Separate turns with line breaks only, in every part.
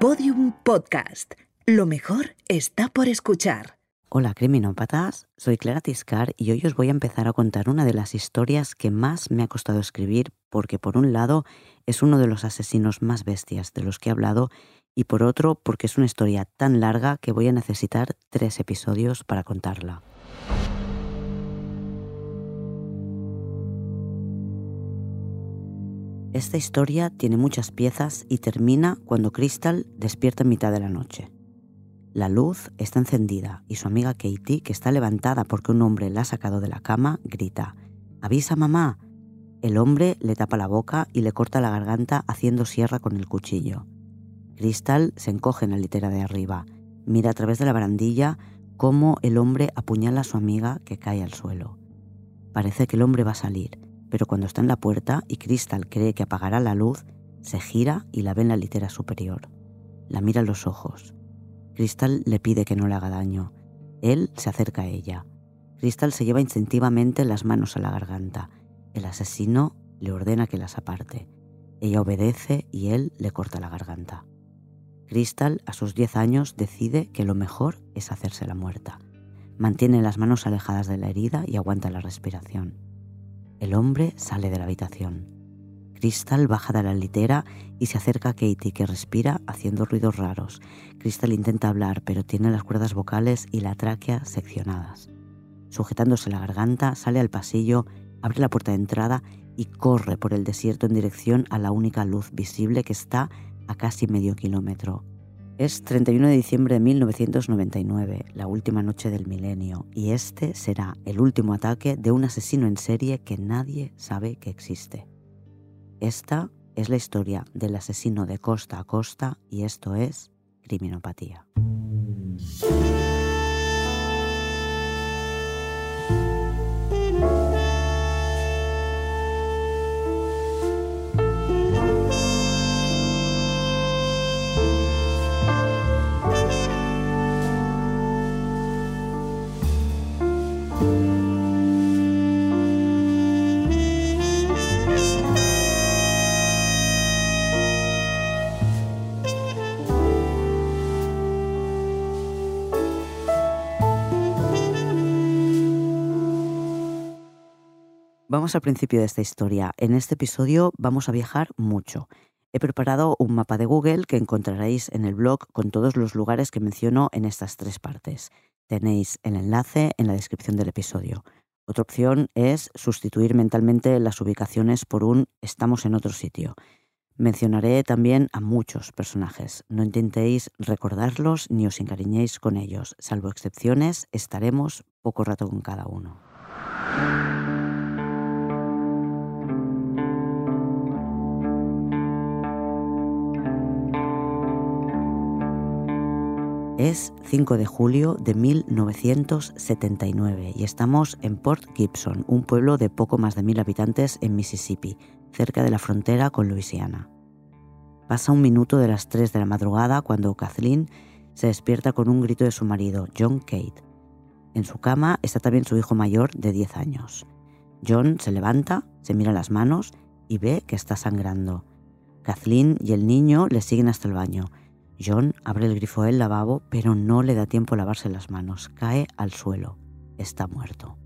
Podium Podcast. Lo mejor está por escuchar.
Hola criminópatas, soy Clara Tiscar y hoy os voy a empezar a contar una de las historias que más me ha costado escribir porque por un lado es uno de los asesinos más bestias de los que he hablado y por otro porque es una historia tan larga que voy a necesitar tres episodios para contarla. Esta historia tiene muchas piezas y termina cuando Crystal despierta en mitad de la noche. La luz está encendida y su amiga Katie, que está levantada porque un hombre la ha sacado de la cama, grita, ¡Avisa mamá! El hombre le tapa la boca y le corta la garganta haciendo sierra con el cuchillo. Crystal se encoge en la litera de arriba, mira a través de la barandilla cómo el hombre apuñala a su amiga que cae al suelo. Parece que el hombre va a salir, pero cuando está en la puerta y Crystal cree que apagará la luz, se gira y la ve en la litera superior. La mira a los ojos. Crystal le pide que no le haga daño. Él se acerca a ella. Crystal se lleva instintivamente las manos a la garganta. El asesino le ordena que las aparte. Ella obedece y él le corta la garganta. Crystal, a sus 10 años, decide que lo mejor es hacerse la muerta. Mantiene las manos alejadas de la herida y aguanta la respiración. El hombre sale de la habitación. Crystal baja de la litera y se acerca a Katie, que respira haciendo ruidos raros. Crystal intenta hablar, pero tiene las cuerdas vocales y la tráquea seccionadas. Sujetándose la garganta, sale al pasillo, abre la puerta de entrada y corre por el desierto en dirección a la única luz visible que está a casi medio kilómetro. Es 31 de diciembre de 1999, la última noche del milenio, y este será el último ataque de un asesino en serie que nadie sabe que existe. Esta es la historia del asesino de costa a costa y esto es criminopatía. Vamos al principio de esta historia. En este episodio vamos a viajar mucho. He preparado un mapa de Google que encontraréis en el blog con todos los lugares que menciono en estas tres partes. Tenéis el enlace en la descripción del episodio. Otra opción es sustituir mentalmente las ubicaciones por un estamos en otro sitio. Mencionaré también a muchos personajes. No intentéis recordarlos ni os encariñéis con ellos. Salvo excepciones, estaremos poco rato con cada uno. Es 5 de julio de 1979 y estamos en Port Gibson, un pueblo de poco más de mil habitantes en Mississippi, cerca de la frontera con Luisiana. Pasa un minuto de las 3 de la madrugada cuando Kathleen se despierta con un grito de su marido, John Kate. En su cama está también su hijo mayor de 10 años. John se levanta, se mira las manos y ve que está sangrando. Kathleen y el niño le siguen hasta el baño John abre el grifo del lavabo, pero no le da tiempo a lavarse las manos. Cae al suelo. Está muerto.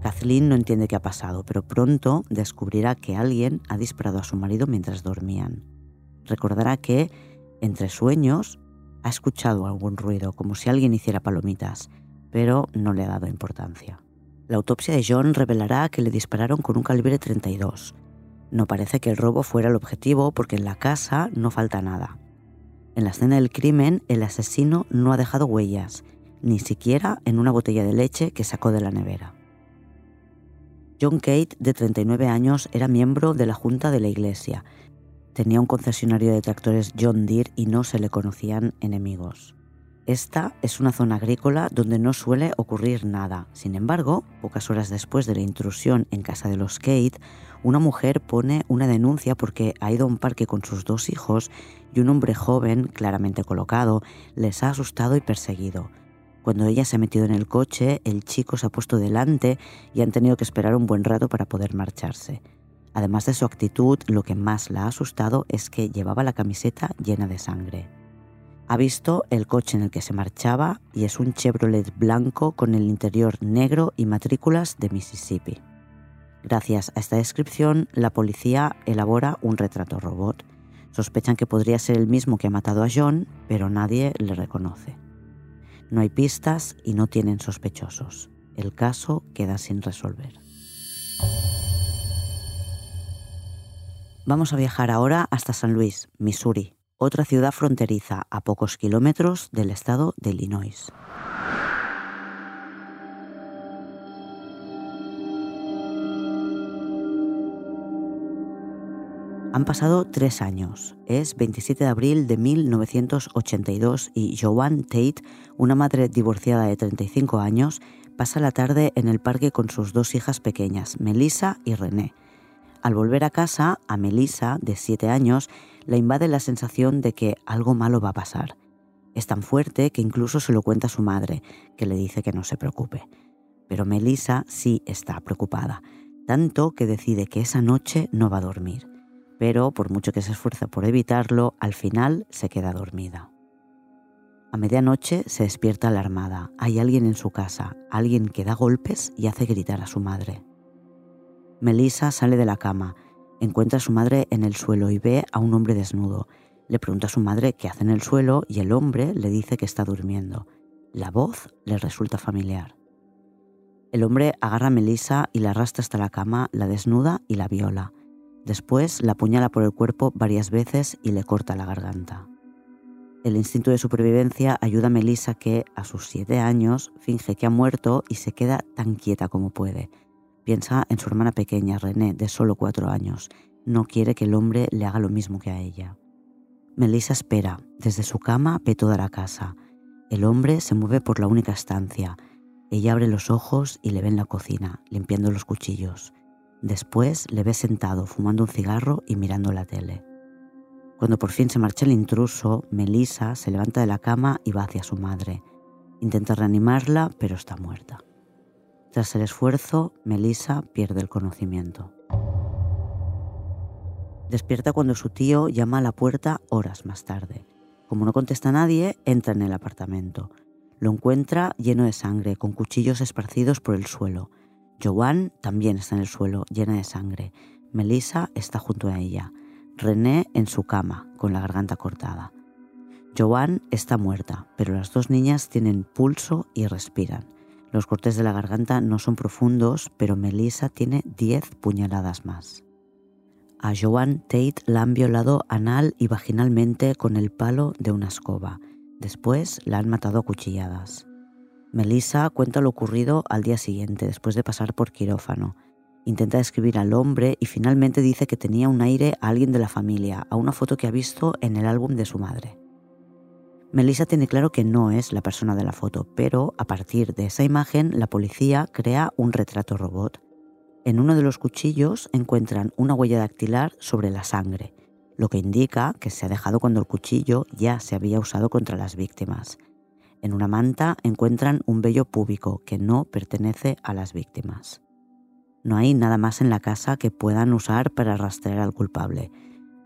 Kathleen no entiende qué ha pasado, pero pronto descubrirá que alguien ha disparado a su marido mientras dormían. Recordará que, entre sueños, ha escuchado algún ruido, como si alguien hiciera palomitas, pero no le ha dado importancia. La autopsia de John revelará que le dispararon con un calibre 32, no parece que el robo fuera el objetivo porque en la casa no falta nada. En la escena del crimen, el asesino no ha dejado huellas, ni siquiera en una botella de leche que sacó de la nevera. John Kate, de 39 años, era miembro de la Junta de la Iglesia. Tenía un concesionario de tractores John Deere y no se le conocían enemigos. Esta es una zona agrícola donde no suele ocurrir nada. Sin embargo, pocas horas después de la intrusión en casa de los Kate, una mujer pone una denuncia porque ha ido a un parque con sus dos hijos y un hombre joven, claramente colocado, les ha asustado y perseguido. Cuando ella se ha metido en el coche, el chico se ha puesto delante y han tenido que esperar un buen rato para poder marcharse. Además de su actitud, lo que más la ha asustado es que llevaba la camiseta llena de sangre. Ha visto el coche en el que se marchaba y es un Chevrolet blanco con el interior negro y matrículas de Mississippi. Gracias a esta descripción, la policía elabora un retrato robot. Sospechan que podría ser el mismo que ha matado a John, pero nadie le reconoce. No hay pistas y no tienen sospechosos. El caso queda sin resolver. Vamos a viajar ahora hasta San Luis, Missouri, otra ciudad fronteriza a pocos kilómetros del estado de Illinois. Han pasado tres años. Es 27 de abril de 1982 y Joanne Tate, una madre divorciada de 35 años, pasa la tarde en el parque con sus dos hijas pequeñas, Melissa y René. Al volver a casa, a Melissa, de 7 años, la invade la sensación de que algo malo va a pasar. Es tan fuerte que incluso se lo cuenta a su madre, que le dice que no se preocupe. Pero Melissa sí está preocupada, tanto que decide que esa noche no va a dormir. Pero por mucho que se esfuerza por evitarlo, al final se queda dormida. A medianoche se despierta alarmada. Hay alguien en su casa, alguien que da golpes y hace gritar a su madre. Melissa sale de la cama, encuentra a su madre en el suelo y ve a un hombre desnudo. Le pregunta a su madre qué hace en el suelo y el hombre le dice que está durmiendo. La voz le resulta familiar. El hombre agarra a Melissa y la arrastra hasta la cama, la desnuda y la viola. Después la apuñala por el cuerpo varias veces y le corta la garganta. El instinto de supervivencia ayuda a Melissa que, a sus siete años, finge que ha muerto y se queda tan quieta como puede Piensa en su hermana pequeña, René, de solo cuatro años. No quiere que el hombre le haga lo mismo que a ella. Melissa espera. Desde su cama ve toda la casa. El hombre se mueve por la única estancia. Ella abre los ojos y le ve en la cocina, limpiando los cuchillos. Después le ve sentado, fumando un cigarro y mirando la tele. Cuando por fin se marcha el intruso, Melissa se levanta de la cama y va hacia su madre. Intenta reanimarla, pero está muerta. Tras el esfuerzo, Melissa pierde el conocimiento. Despierta cuando su tío llama a la puerta horas más tarde. Como no contesta nadie, entra en el apartamento. Lo encuentra lleno de sangre, con cuchillos esparcidos por el suelo. Joanne también está en el suelo, llena de sangre. Melissa está junto a ella. René en su cama, con la garganta cortada. Joanne está muerta, pero las dos niñas tienen pulso y respiran. Los cortes de la garganta no son profundos, pero Melissa tiene 10 puñaladas más. A Joan Tate la han violado anal y vaginalmente con el palo de una escoba. Después la han matado a cuchilladas. Melissa cuenta lo ocurrido al día siguiente, después de pasar por quirófano. Intenta describir al hombre y finalmente dice que tenía un aire a alguien de la familia, a una foto que ha visto en el álbum de su madre. Melissa tiene claro que no es la persona de la foto, pero a partir de esa imagen la policía crea un retrato robot. En uno de los cuchillos encuentran una huella dactilar sobre la sangre, lo que indica que se ha dejado cuando el cuchillo ya se había usado contra las víctimas. En una manta encuentran un vello púbico que no pertenece a las víctimas. No hay nada más en la casa que puedan usar para rastrear al culpable,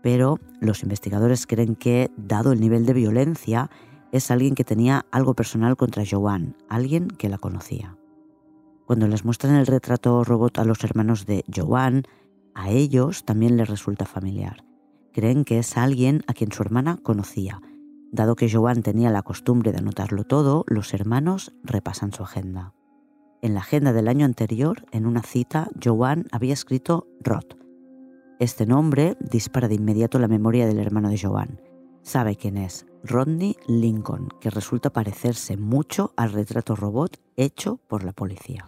pero los investigadores creen que, dado el nivel de violencia, es alguien que tenía algo personal contra Joanne, alguien que la conocía. Cuando les muestran el retrato robot a los hermanos de Joanne, a ellos también les resulta familiar. Creen que es alguien a quien su hermana conocía. Dado que Joanne tenía la costumbre de anotarlo todo, los hermanos repasan su agenda. En la agenda del año anterior, en una cita, Joanne había escrito Rod, este nombre dispara de inmediato la memoria del hermano de Joan. Sabe quién es, Rodney Lincoln, que resulta parecerse mucho al retrato robot hecho por la policía.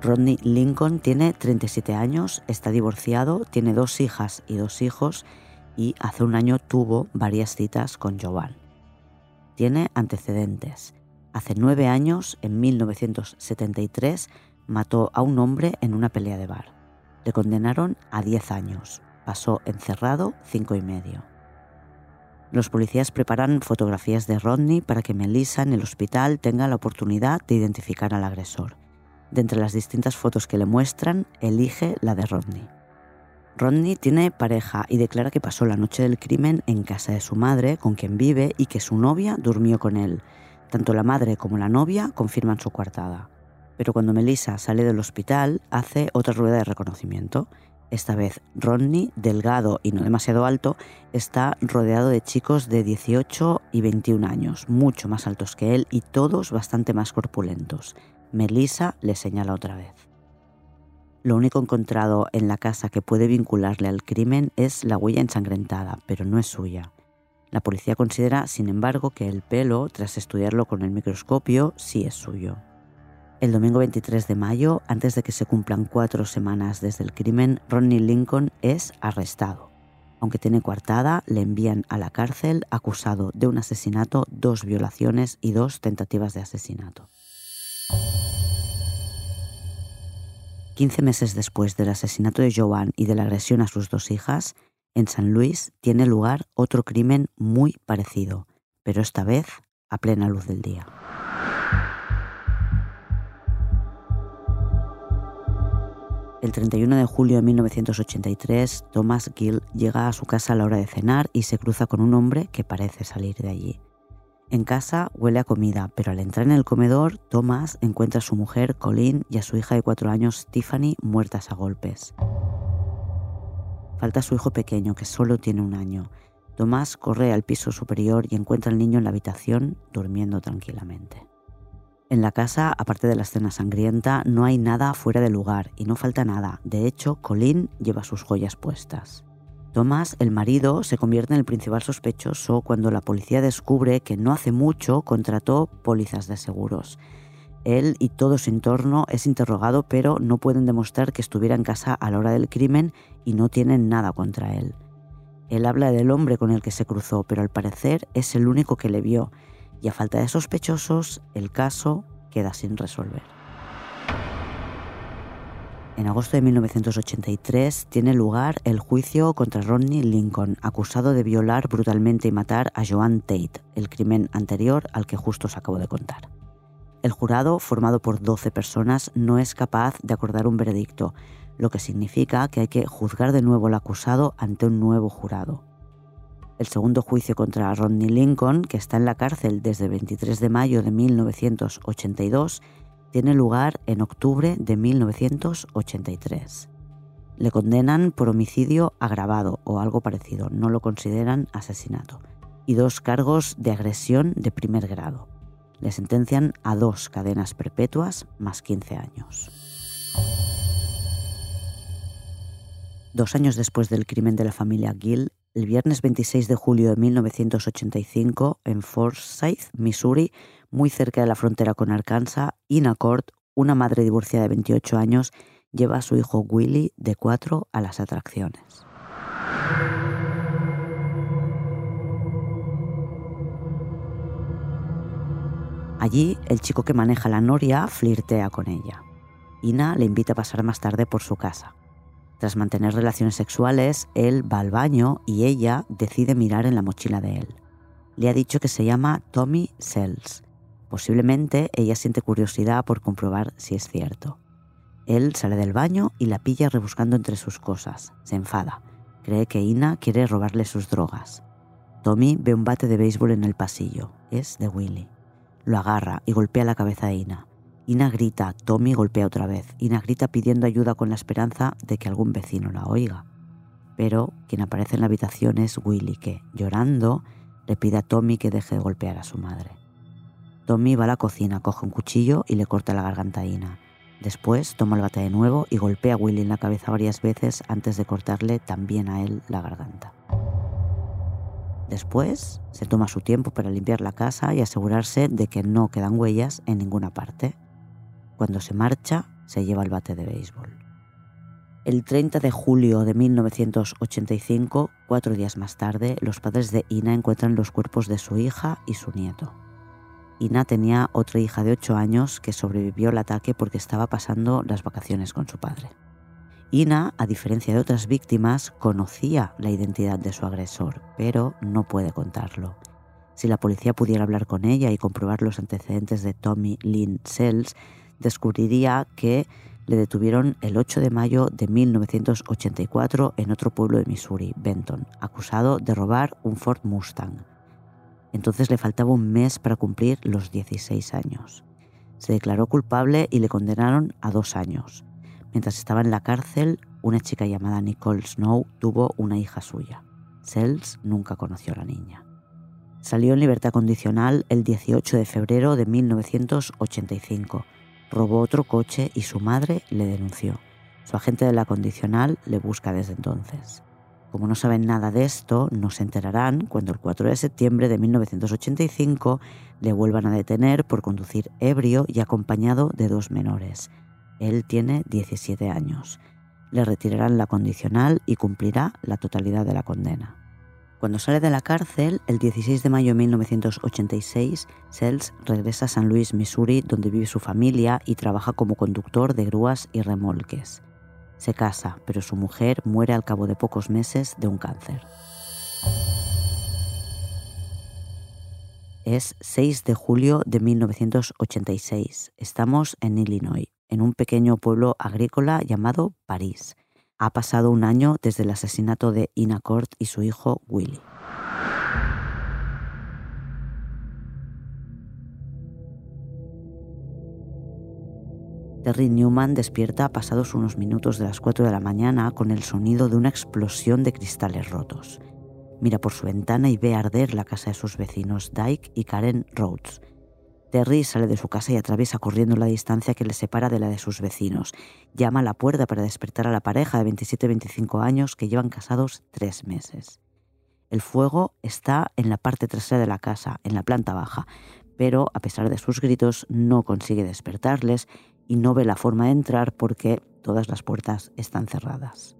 Rodney Lincoln tiene 37 años, está divorciado, tiene dos hijas y dos hijos y hace un año tuvo varias citas con Joan. Tiene antecedentes. Hace nueve años, en 1973, mató a un hombre en una pelea de bar. Le condenaron a diez años. Pasó encerrado cinco y medio. Los policías preparan fotografías de Rodney para que Melissa en el hospital tenga la oportunidad de identificar al agresor. De entre las distintas fotos que le muestran, elige la de Rodney. Rodney tiene pareja y declara que pasó la noche del crimen en casa de su madre, con quien vive, y que su novia durmió con él. Tanto la madre como la novia confirman su coartada. Pero cuando Melissa sale del hospital, hace otra rueda de reconocimiento. Esta vez Rodney, delgado y no demasiado alto, está rodeado de chicos de 18 y 21 años, mucho más altos que él y todos bastante más corpulentos. Melissa le señala otra vez. Lo único encontrado en la casa que puede vincularle al crimen es la huella ensangrentada, pero no es suya. La policía considera, sin embargo, que el pelo, tras estudiarlo con el microscopio, sí es suyo. El domingo 23 de mayo, antes de que se cumplan cuatro semanas desde el crimen, Ronnie Lincoln es arrestado. Aunque tiene coartada, le envían a la cárcel acusado de un asesinato, dos violaciones y dos tentativas de asesinato. 15 meses después del asesinato de Joan y de la agresión a sus dos hijas, en San Luis tiene lugar otro crimen muy parecido, pero esta vez a plena luz del día. El 31 de julio de 1983, Thomas Gill llega a su casa a la hora de cenar y se cruza con un hombre que parece salir de allí. En casa huele a comida, pero al entrar en el comedor, Thomas encuentra a su mujer, Colleen, y a su hija de cuatro años, Tiffany, muertas a golpes. Falta su hijo pequeño, que solo tiene un año. Thomas corre al piso superior y encuentra al niño en la habitación, durmiendo tranquilamente. En la casa, aparte de la escena sangrienta, no hay nada fuera de lugar y no falta nada. De hecho, Colin lleva sus joyas puestas. Thomas, el marido, se convierte en el principal sospechoso cuando la policía descubre que no hace mucho contrató pólizas de seguros. Él y todo su entorno es interrogado, pero no pueden demostrar que estuviera en casa a la hora del crimen y no tienen nada contra él. Él habla del hombre con el que se cruzó, pero al parecer es el único que le vio y a falta de sospechosos, el caso queda sin resolver. En agosto de 1983 tiene lugar el juicio contra Rodney Lincoln, acusado de violar brutalmente y matar a Joan Tate, el crimen anterior al que justo os acabo de contar. El jurado, formado por 12 personas, no es capaz de acordar un veredicto, lo que significa que hay que juzgar de nuevo al acusado ante un nuevo jurado. El segundo juicio contra Rodney Lincoln, que está en la cárcel desde el 23 de mayo de 1982, tiene lugar en octubre de 1983. Le condenan por homicidio agravado o algo parecido, no lo consideran asesinato, y dos cargos de agresión de primer grado. Le sentencian a dos cadenas perpetuas más 15 años. Dos años después del crimen de la familia Gill, el viernes 26 de julio de 1985, en Forsyth, Missouri, muy cerca de la frontera con Arkansas, Ina Court, una madre divorciada de 28 años, lleva a su hijo Willy, de 4, a las atracciones. Allí, el chico que maneja la noria flirtea con ella. Ina le invita a pasar más tarde por su casa. Tras mantener relaciones sexuales, él va al baño y ella decide mirar en la mochila de él. Le ha dicho que se llama Tommy Sells. Posiblemente ella siente curiosidad por comprobar si es cierto. Él sale del baño y la pilla rebuscando entre sus cosas. Se enfada. Cree que Ina quiere robarle sus drogas. Tommy ve un bate de béisbol en el pasillo. Es de Willy. Lo agarra y golpea la cabeza de Ina. Ina grita, Tommy golpea otra vez. Ina grita pidiendo ayuda con la esperanza de que algún vecino la oiga. Pero quien aparece en la habitación es Willy, que, llorando, le pide a Tommy que deje de golpear a su madre. Tommy va a la cocina, coge un cuchillo y le corta la garganta a Ina. Después toma el bate de nuevo y golpea a Willy en la cabeza varias veces antes de cortarle también a él la garganta. Después se toma su tiempo para limpiar la casa y asegurarse de que no quedan huellas en ninguna parte. Cuando se marcha, se lleva el bate de béisbol. El 30 de julio de 1985, cuatro días más tarde, los padres de Ina encuentran los cuerpos de su hija y su nieto. Ina tenía otra hija de 8 años que sobrevivió al ataque porque estaba pasando las vacaciones con su padre. Ina, a diferencia de otras víctimas, conocía la identidad de su agresor, pero no puede contarlo. Si la policía pudiera hablar con ella y comprobar los antecedentes de Tommy Lynn Sells, descubriría que le detuvieron el 8 de mayo de 1984 en otro pueblo de Missouri, Benton, acusado de robar un Ford Mustang. Entonces le faltaba un mes para cumplir los 16 años. Se declaró culpable y le condenaron a dos años. Mientras estaba en la cárcel, una chica llamada Nicole Snow tuvo una hija suya. Sells nunca conoció a la niña. Salió en libertad condicional el 18 de febrero de 1985 robó otro coche y su madre le denunció. Su agente de la condicional le busca desde entonces. Como no saben nada de esto, no se enterarán cuando el 4 de septiembre de 1985 le vuelvan a detener por conducir ebrio y acompañado de dos menores. Él tiene 17 años. Le retirarán la condicional y cumplirá la totalidad de la condena. Cuando sale de la cárcel, el 16 de mayo de 1986, Sells regresa a San Luis, Missouri, donde vive su familia y trabaja como conductor de grúas y remolques. Se casa, pero su mujer muere al cabo de pocos meses de un cáncer. Es 6 de julio de 1986. Estamos en Illinois, en un pequeño pueblo agrícola llamado París ha pasado un año desde el asesinato de Ina Court y su hijo Willy. Terry Newman despierta pasados unos minutos de las 4 de la mañana con el sonido de una explosión de cristales rotos. Mira por su ventana y ve arder la casa de sus vecinos Dyke y Karen Rhodes, Terry sale de su casa y atraviesa corriendo la distancia que le separa de la de sus vecinos. Llama a la puerta para despertar a la pareja de 27-25 años que llevan casados tres meses. El fuego está en la parte trasera de la casa, en la planta baja, pero a pesar de sus gritos no consigue despertarles y no ve la forma de entrar porque todas las puertas están cerradas.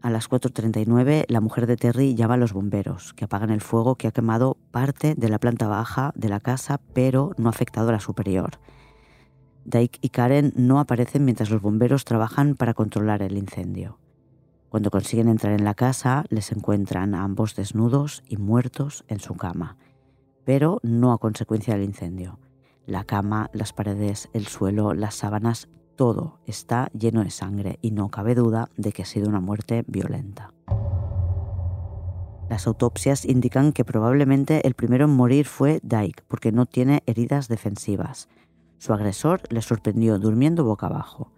A las 4.39, la mujer de Terry llama a los bomberos, que apagan el fuego que ha quemado parte de la planta baja de la casa, pero no ha afectado a la superior. Dyke y Karen no aparecen mientras los bomberos trabajan para controlar el incendio. Cuando consiguen entrar en la casa, les encuentran a ambos desnudos y muertos en su cama, pero no a consecuencia del incendio. La cama, las paredes, el suelo, las sábanas, todo está lleno de sangre y no cabe duda de que ha sido una muerte violenta. Las autopsias indican que probablemente el primero en morir fue Dyke porque no tiene heridas defensivas. Su agresor le sorprendió durmiendo boca abajo.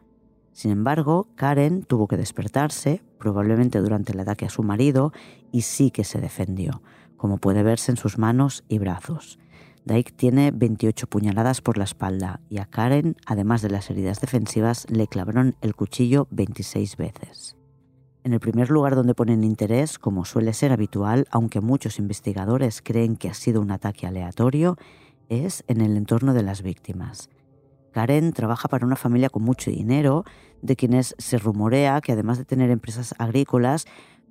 Sin embargo, Karen tuvo que despertarse, probablemente durante el ataque a su marido, y sí que se defendió, como puede verse en sus manos y brazos. Dyke tiene 28 puñaladas por la espalda y a Karen, además de las heridas defensivas, le clavaron el cuchillo 26 veces. En el primer lugar donde ponen interés, como suele ser habitual, aunque muchos investigadores creen que ha sido un ataque aleatorio, es en el entorno de las víctimas. Karen trabaja para una familia con mucho dinero, de quienes se rumorea que además de tener empresas agrícolas,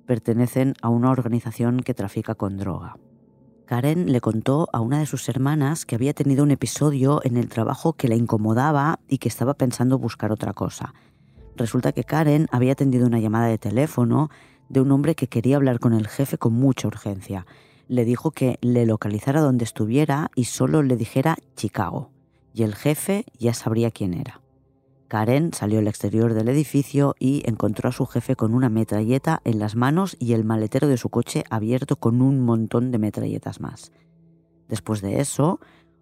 pertenecen a una organización que trafica con droga. Karen le contó a una de sus hermanas que había tenido un episodio en el trabajo que la incomodaba y que estaba pensando buscar otra cosa. Resulta que Karen había atendido una llamada de teléfono de un hombre que quería hablar con el jefe con mucha urgencia. Le dijo que le localizara donde estuviera y solo le dijera Chicago. Y el jefe ya sabría quién era. Karen salió al exterior del edificio y encontró a su jefe con una metralleta en las manos y el maletero de su coche abierto con un montón de metralletas más. Después de eso,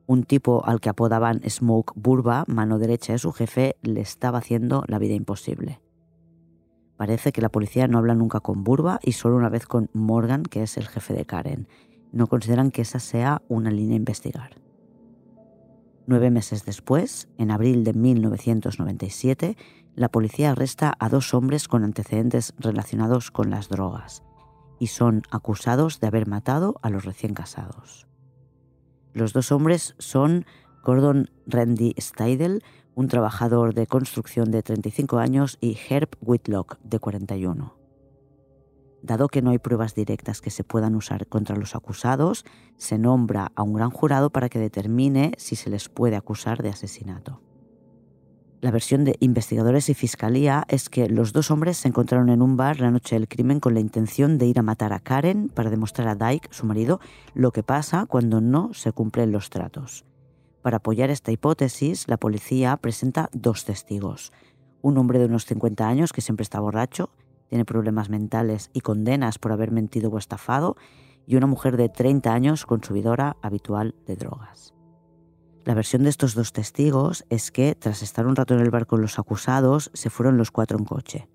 un tipo al que apodaban Smoke Burba, mano derecha de su jefe, le estaba haciendo la vida imposible. Parece que la policía no habla nunca con Burba y solo una vez con Morgan, que es el jefe de Karen. No consideran que esa sea una línea a investigar. Nueve meses después, en abril de 1997, la policía arresta a dos hombres con antecedentes relacionados con las drogas y son acusados de haber matado a los recién casados. Los dos hombres son Gordon Randy Steidel, un trabajador de construcción de 35 años, y Herb Whitlock, de 41. Dado que no hay pruebas directas que se puedan usar contra los acusados, se nombra a un gran jurado para que determine si se les puede acusar de asesinato. La versión de investigadores y fiscalía es que los dos hombres se encontraron en un bar la noche del crimen con la intención de ir a matar a Karen para demostrar a Dyke, su marido, lo que pasa cuando no se cumplen los tratos. Para apoyar esta hipótesis, la policía presenta dos testigos. Un hombre de unos 50 años que siempre está borracho, tiene problemas mentales y condenas por haber mentido o estafado, y una mujer de 30 años consumidora habitual de drogas. La versión de estos dos testigos es que, tras estar un rato en el bar con los acusados, se fueron los cuatro en coche.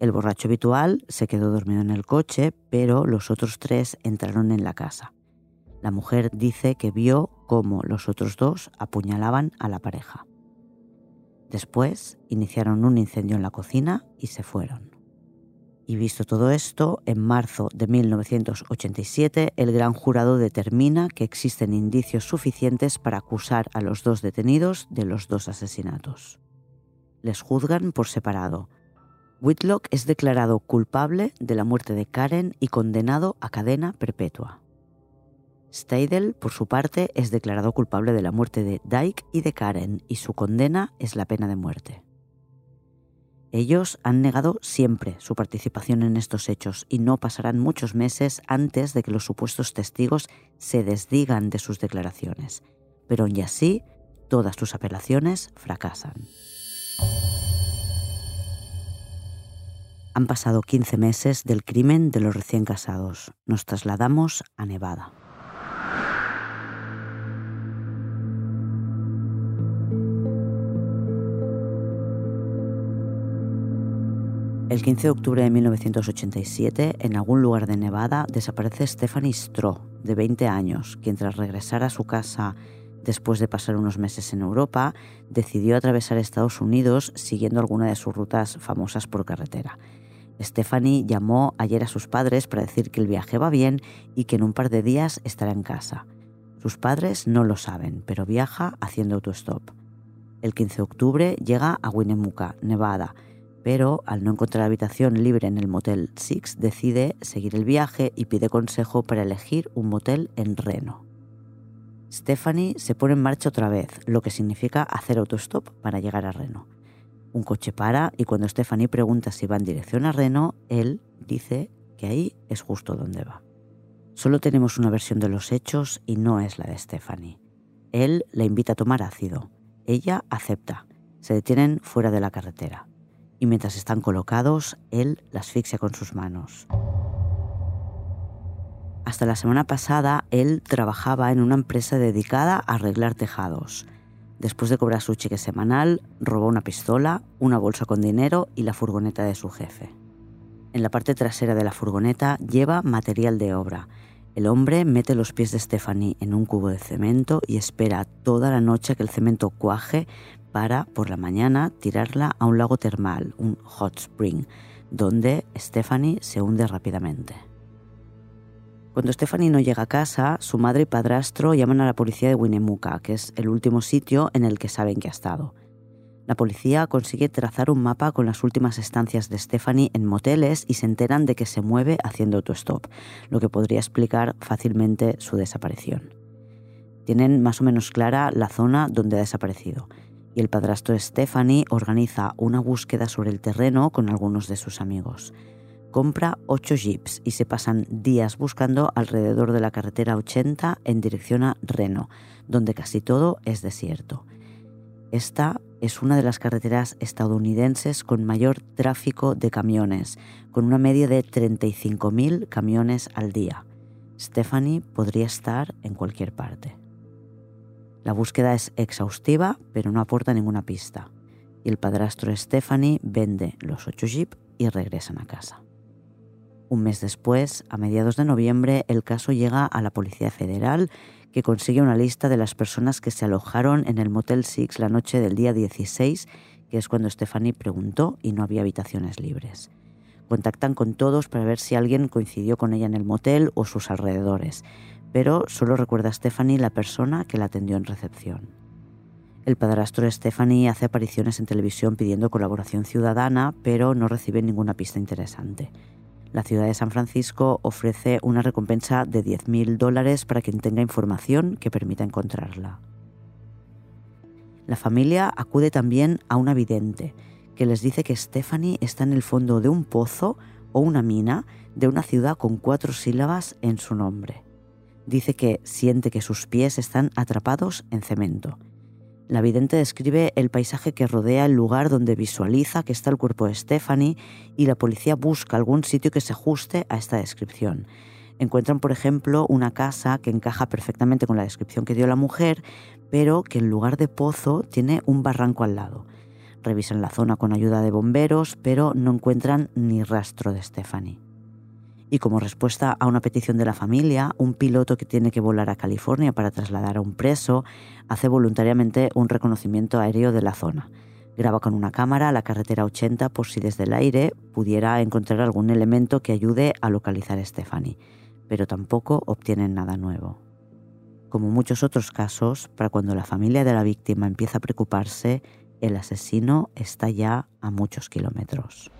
El borracho habitual se quedó dormido en el coche, pero los otros tres entraron en la casa. La mujer dice que vio cómo los otros dos apuñalaban a la pareja. Después iniciaron un incendio en la cocina y se fueron. Y visto todo esto, en marzo de 1987 el gran jurado determina que existen indicios suficientes para acusar a los dos detenidos de los dos asesinatos. Les juzgan por separado. Whitlock es declarado culpable de la muerte de Karen y condenado a cadena perpetua. Steidel, por su parte, es declarado culpable de la muerte de Dyke y de Karen y su condena es la pena de muerte. Ellos han negado siempre su participación en estos hechos y no pasarán muchos meses antes de que los supuestos testigos se desdigan de sus declaraciones. Pero aún así, todas sus apelaciones fracasan. Han pasado 15 meses del crimen de los recién casados. Nos trasladamos a Nevada. El 15 de octubre de 1987, en algún lugar de Nevada, desaparece Stephanie Stroh, de 20 años, quien tras regresar a su casa después de pasar unos meses en Europa, decidió atravesar Estados Unidos siguiendo alguna de sus rutas famosas por carretera. Stephanie llamó ayer a sus padres para decir que el viaje va bien y que en un par de días estará en casa. Sus padres no lo saben, pero viaja haciendo autostop. El 15 de octubre llega a Winnemucca, Nevada, pero al no encontrar habitación libre en el Motel Six decide seguir el viaje y pide consejo para elegir un motel en Reno. Stephanie se pone en marcha otra vez, lo que significa hacer autostop para llegar a Reno. Un coche para y cuando Stephanie pregunta si va en dirección a Reno, él dice que ahí es justo donde va. Solo tenemos una versión de los hechos y no es la de Stephanie. Él la invita a tomar ácido. Ella acepta. Se detienen fuera de la carretera y mientras están colocados, él la asfixia con sus manos. Hasta la semana pasada, él trabajaba en una empresa dedicada a arreglar tejados. Después de cobrar su cheque semanal, robó una pistola, una bolsa con dinero y la furgoneta de su jefe. En la parte trasera de la furgoneta lleva material de obra. El hombre mete los pies de Stephanie en un cubo de cemento y espera toda la noche que el cemento cuaje para, por la mañana, tirarla a un lago termal, un hot spring, donde Stephanie se hunde rápidamente. Cuando Stephanie no llega a casa, su madre y padrastro llaman a la policía de Winnemucca, que es el último sitio en el que saben que ha estado. La policía consigue trazar un mapa con las últimas estancias de Stephanie en moteles y se enteran de que se mueve haciendo autostop, lo que podría explicar fácilmente su desaparición. Tienen más o menos clara la zona donde ha desaparecido y el padrastro Stephanie organiza una búsqueda sobre el terreno con algunos de sus amigos. Compra ocho jeeps y se pasan días buscando alrededor de la carretera 80 en dirección a Reno, donde casi todo es desierto. Esta es una de las carreteras estadounidenses con mayor tráfico de camiones, con una media de 35.000 camiones al día. Stephanie podría estar en cualquier parte. La búsqueda es exhaustiva, pero no aporta ninguna pista. Y el padrastro Stephanie vende los ocho jeep y regresan a casa. Un mes después, a mediados de noviembre, el caso llega a la Policía Federal, que consigue una lista de las personas que se alojaron en el Motel Six la noche del día 16, que es cuando Stephanie preguntó y no había habitaciones libres. Contactan con todos para ver si alguien coincidió con ella en el motel o sus alrededores, pero solo recuerda a Stephanie la persona que la atendió en recepción. El padrastro de Stephanie hace apariciones en televisión pidiendo colaboración ciudadana, pero no recibe ninguna pista interesante. La ciudad de San Francisco ofrece una recompensa de 10.000 dólares para quien tenga información que permita encontrarla. La familia acude también a una vidente, que les dice que Stephanie está en el fondo de un pozo o una mina de una ciudad con cuatro sílabas en su nombre. Dice que siente que sus pies están atrapados en cemento. La vidente describe el paisaje que rodea el lugar donde visualiza que está el cuerpo de Stephanie y la policía busca algún sitio que se ajuste a esta descripción. Encuentran, por ejemplo, una casa que encaja perfectamente con la descripción que dio la mujer, pero que en lugar de pozo tiene un barranco al lado. Revisan la zona con ayuda de bomberos, pero no encuentran ni rastro de Stephanie. Y como respuesta a una petición de la familia, un piloto que tiene que volar a California para trasladar a un preso hace voluntariamente un reconocimiento aéreo de la zona. Graba con una cámara la carretera 80 por si desde el aire pudiera encontrar algún elemento que ayude a localizar a Stephanie, pero tampoco obtienen nada nuevo. Como muchos otros casos, para cuando la familia de la víctima empieza a preocuparse, el asesino está ya a muchos kilómetros.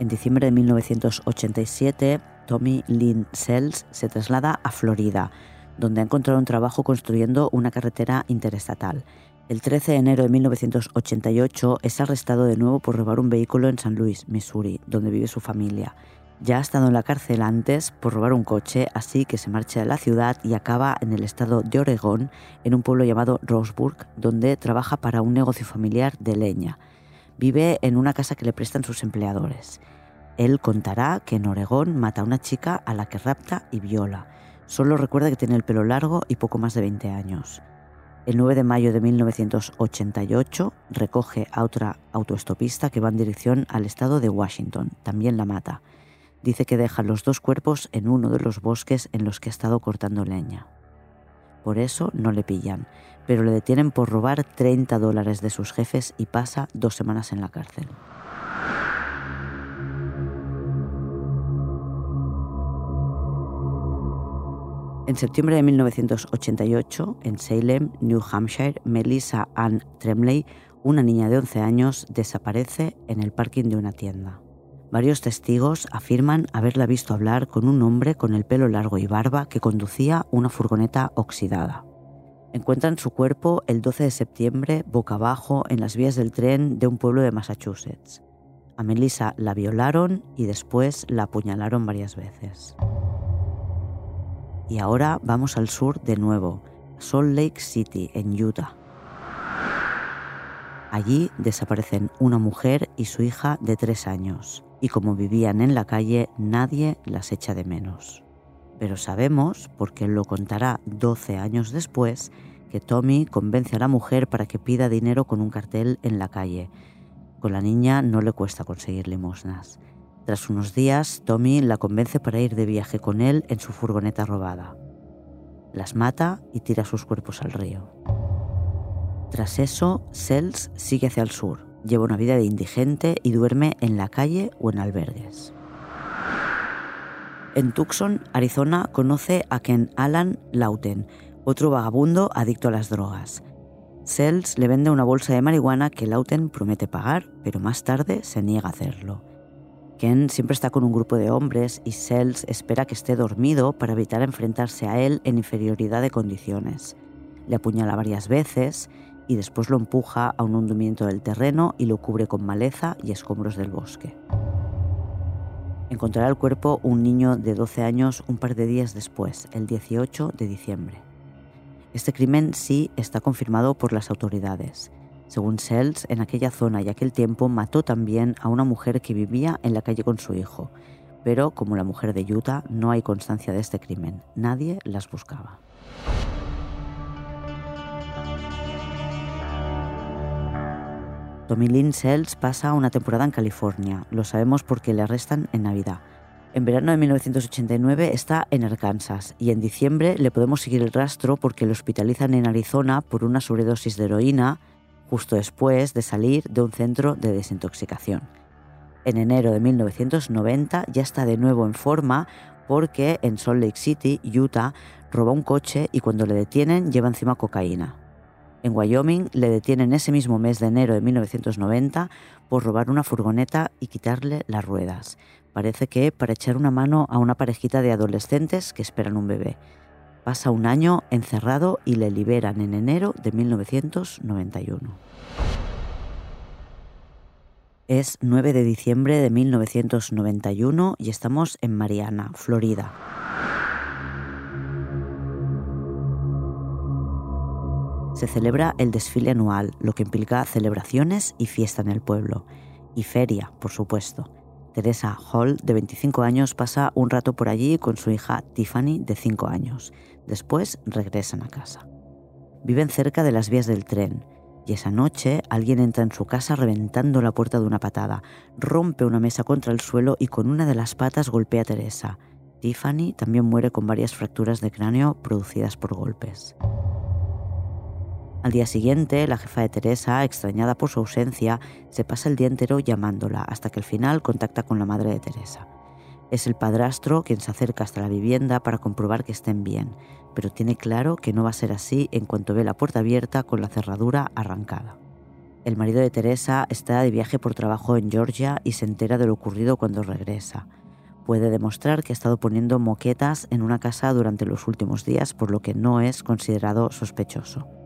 En diciembre de 1987, Tommy Lynn Sells se traslada a Florida, donde ha encontrado un trabajo construyendo una carretera interestatal. El 13 de enero de 1988 es arrestado de nuevo por robar un vehículo en San Luis, Missouri, donde vive su familia. Ya ha estado en la cárcel antes por robar un coche, así que se marcha de la ciudad y acaba en el estado de Oregón, en un pueblo llamado Roseburg, donde trabaja para un negocio familiar de leña. Vive en una casa que le prestan sus empleadores. Él contará que en Oregón mata a una chica a la que rapta y viola. Solo recuerda que tiene el pelo largo y poco más de 20 años. El 9 de mayo de 1988 recoge a otra autoestopista que va en dirección al estado de Washington. También la mata. Dice que deja los dos cuerpos en uno de los bosques en los que ha estado cortando leña. Por eso no le pillan, pero le detienen por robar 30 dólares de sus jefes y pasa dos semanas en la cárcel. En septiembre de 1988, en Salem, New Hampshire, Melissa Ann Tremley, una niña de 11 años, desaparece en el parking de una tienda. Varios testigos afirman haberla visto hablar con un hombre con el pelo largo y barba que conducía una furgoneta oxidada. Encuentran su cuerpo el 12 de septiembre boca abajo en las vías del tren de un pueblo de Massachusetts. A Melissa la violaron y después la apuñalaron varias veces. Y ahora vamos al sur de nuevo, Salt Lake City, en Utah. Allí desaparecen una mujer y su hija de tres años, y como vivían en la calle, nadie las echa de menos pero sabemos, porque él lo contará 12 años después, que Tommy convence a la mujer para que pida dinero con un cartel en la calle. Con la niña no le cuesta conseguir limosnas. Tras unos días, Tommy la convence para ir de viaje con él en su furgoneta robada. Las mata y tira sus cuerpos al río. Tras eso, Sells sigue hacia el sur, lleva una vida de indigente y duerme en la calle o en albergues. En Tucson, Arizona, conoce a Ken Alan Lauten, otro vagabundo adicto a las drogas. Sells le vende una bolsa de marihuana que Lauten promete pagar, pero más tarde se niega a hacerlo. Ken siempre está con un grupo de hombres y Sells espera que esté dormido para evitar enfrentarse a él en inferioridad de condiciones. Le apuñala varias veces y después lo empuja a un hundimiento del terreno y lo cubre con maleza y escombros del bosque encontrará el cuerpo un niño de 12 años un par de días después, el 18 de diciembre. Este crimen sí está confirmado por las autoridades. Según Sells, en aquella zona y aquel tiempo mató también a una mujer que vivía en la calle con su hijo, pero como la mujer de Utah no hay constancia de este crimen, nadie las buscaba. Tommy Lynn Sells pasa una temporada en California, lo sabemos porque le arrestan en Navidad. En verano de 1989 está en Arkansas y en diciembre le podemos seguir el rastro porque lo hospitalizan en Arizona por una sobredosis de heroína justo después de salir de un centro de desintoxicación. En enero de 1990 ya está de nuevo en forma porque en Salt Lake City, Utah, roba un coche y cuando le detienen lleva encima cocaína. En Wyoming le detienen ese mismo mes de enero de 1990 por robar una furgoneta y quitarle las ruedas. Parece que para echar una mano a una parejita de adolescentes que esperan un bebé. Pasa un año encerrado y le liberan en enero de 1991. Es 9 de diciembre de 1991 y estamos en Mariana, Florida. Se celebra el desfile anual, lo que implica celebraciones y fiesta en el pueblo. Y feria, por supuesto. Teresa Hall, de 25 años, pasa un rato por allí con su hija Tiffany, de 5 años. Después regresan a casa. Viven cerca de las vías del tren y esa noche alguien entra en su casa reventando la puerta de una patada, rompe una mesa contra el suelo y con una de las patas golpea a Teresa. Tiffany también muere con varias fracturas de cráneo producidas por golpes. Al día siguiente, la jefa de Teresa, extrañada por su ausencia, se pasa el día entero llamándola hasta que al final contacta con la madre de Teresa. Es el padrastro quien se acerca hasta la vivienda para comprobar que estén bien, pero tiene claro que no va a ser así en cuanto ve la puerta abierta con la cerradura arrancada. El marido de Teresa está de viaje por trabajo en Georgia y se entera de lo ocurrido cuando regresa. Puede demostrar que ha estado poniendo moquetas en una casa durante los últimos días, por lo que no es considerado sospechoso.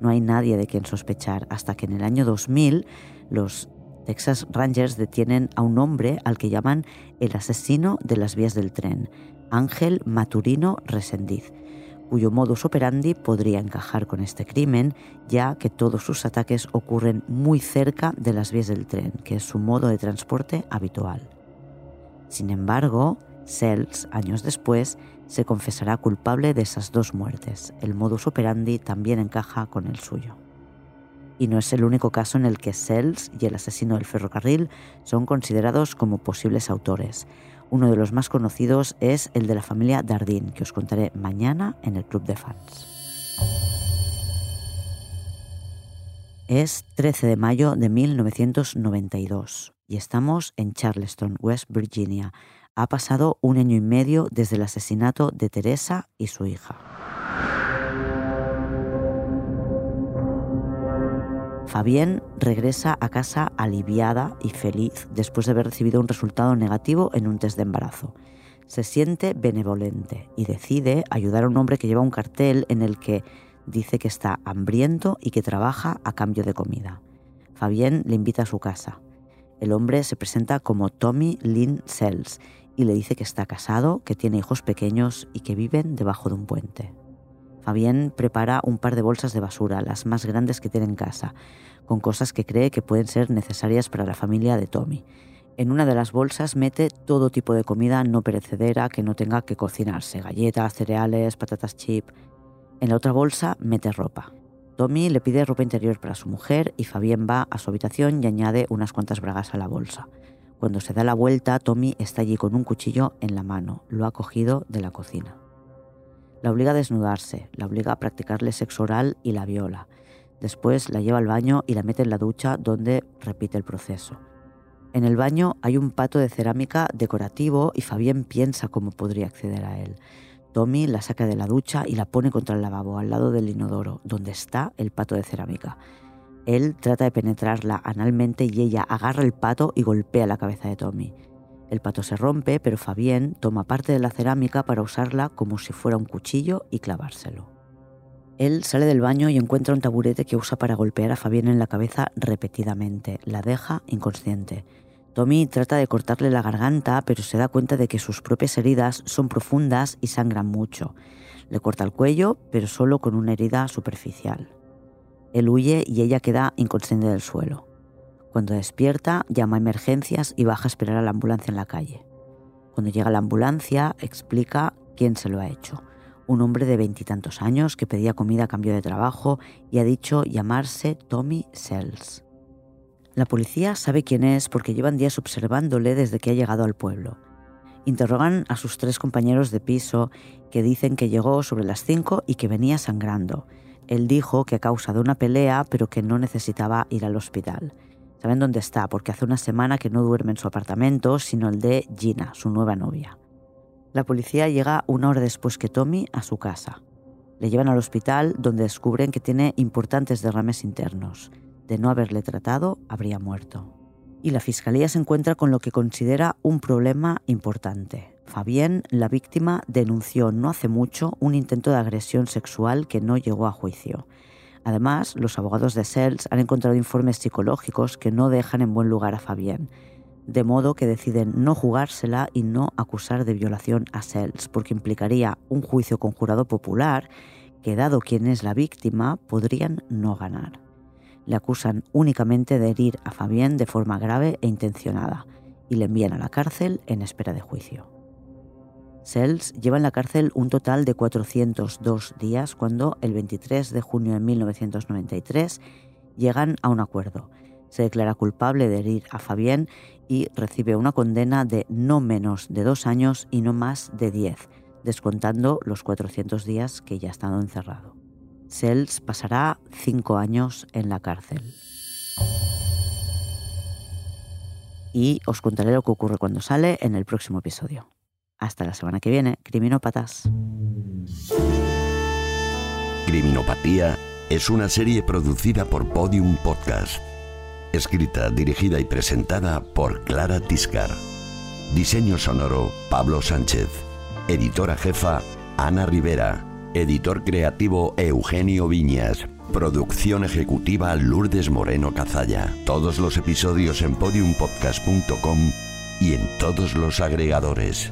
No hay nadie de quien sospechar hasta que en el año 2000 los Texas Rangers detienen a un hombre al que llaman el asesino de las vías del tren, Ángel Maturino Resendiz, cuyo modus operandi podría encajar con este crimen, ya que todos sus ataques ocurren muy cerca de las vías del tren, que es su modo de transporte habitual. Sin embargo, Sells, años después, se confesará culpable de esas dos muertes. El modus operandi también encaja con el suyo y no es el único caso en el que Sells y el asesino del ferrocarril son considerados como posibles autores. Uno de los más conocidos es el de la familia Dardin, que os contaré mañana en el Club de Fans. Es 13 de mayo de 1992 y estamos en Charleston, West Virginia. Ha pasado un año y medio desde el asesinato de Teresa y su hija. Fabienne regresa a casa aliviada y feliz después de haber recibido un resultado negativo en un test de embarazo. Se siente benevolente y decide ayudar a un hombre que lleva un cartel en el que dice que está hambriento y que trabaja a cambio de comida. Fabienne le invita a su casa. El hombre se presenta como Tommy Lynn Sells y le dice que está casado, que tiene hijos pequeños y que viven debajo de un puente. Fabián prepara un par de bolsas de basura, las más grandes que tiene en casa, con cosas que cree que pueden ser necesarias para la familia de Tommy. En una de las bolsas mete todo tipo de comida no perecedera que no tenga que cocinarse, galletas, cereales, patatas chip. En la otra bolsa mete ropa. Tommy le pide ropa interior para su mujer y Fabián va a su habitación y añade unas cuantas bragas a la bolsa. Cuando se da la vuelta, Tommy está allí con un cuchillo en la mano. Lo ha cogido de la cocina. La obliga a desnudarse, la obliga a practicarle sexo oral y la viola. Después la lleva al baño y la mete en la ducha donde repite el proceso. En el baño hay un pato de cerámica decorativo y Fabián piensa cómo podría acceder a él. Tommy la saca de la ducha y la pone contra el lavabo, al lado del inodoro, donde está el pato de cerámica. Él trata de penetrarla analmente y ella agarra el pato y golpea la cabeza de Tommy. El pato se rompe, pero Fabien toma parte de la cerámica para usarla como si fuera un cuchillo y clavárselo. Él sale del baño y encuentra un taburete que usa para golpear a Fabien en la cabeza repetidamente. La deja inconsciente. Tommy trata de cortarle la garganta, pero se da cuenta de que sus propias heridas son profundas y sangran mucho. Le corta el cuello, pero solo con una herida superficial. Él huye y ella queda inconsciente del suelo. Cuando despierta, llama a emergencias y baja a esperar a la ambulancia en la calle. Cuando llega la ambulancia, explica quién se lo ha hecho. Un hombre de veintitantos años que pedía comida a cambio de trabajo y ha dicho llamarse Tommy Sells. La policía sabe quién es porque llevan días observándole desde que ha llegado al pueblo. Interrogan a sus tres compañeros de piso que dicen que llegó sobre las cinco y que venía sangrando. Él dijo que a causa de una pelea pero que no necesitaba ir al hospital. Saben dónde está porque hace una semana que no duerme en su apartamento, sino el de Gina, su nueva novia. La policía llega una hora después que Tommy a su casa. Le llevan al hospital donde descubren que tiene importantes derrames internos. De no haberle tratado, habría muerto. Y la fiscalía se encuentra con lo que considera un problema importante. Fabien, la víctima, denunció no hace mucho un intento de agresión sexual que no llegó a juicio. Además, los abogados de Sells han encontrado informes psicológicos que no dejan en buen lugar a Fabien, de modo que deciden no jugársela y no acusar de violación a Sells, porque implicaría un juicio con jurado popular que, dado quién es la víctima, podrían no ganar. Le acusan únicamente de herir a Fabien de forma grave e intencionada y le envían a la cárcel en espera de juicio. Sells lleva en la cárcel un total de 402 días cuando el 23 de junio de 1993 llegan a un acuerdo. Se declara culpable de herir a Fabien y recibe una condena de no menos de dos años y no más de diez, descontando los 400 días que ya ha estado encerrado. Sells pasará cinco años en la cárcel. Y os contaré lo que ocurre cuando sale en el próximo episodio. Hasta la semana que viene, criminópatas.
Criminopatía es una serie producida por Podium Podcast. Escrita, dirigida y presentada por Clara Tiscar. Diseño sonoro, Pablo Sánchez. Editora jefa, Ana Rivera. Editor creativo, Eugenio Viñas. Producción ejecutiva, Lourdes Moreno Cazalla. Todos los episodios en podiumpodcast.com y en todos los agregadores.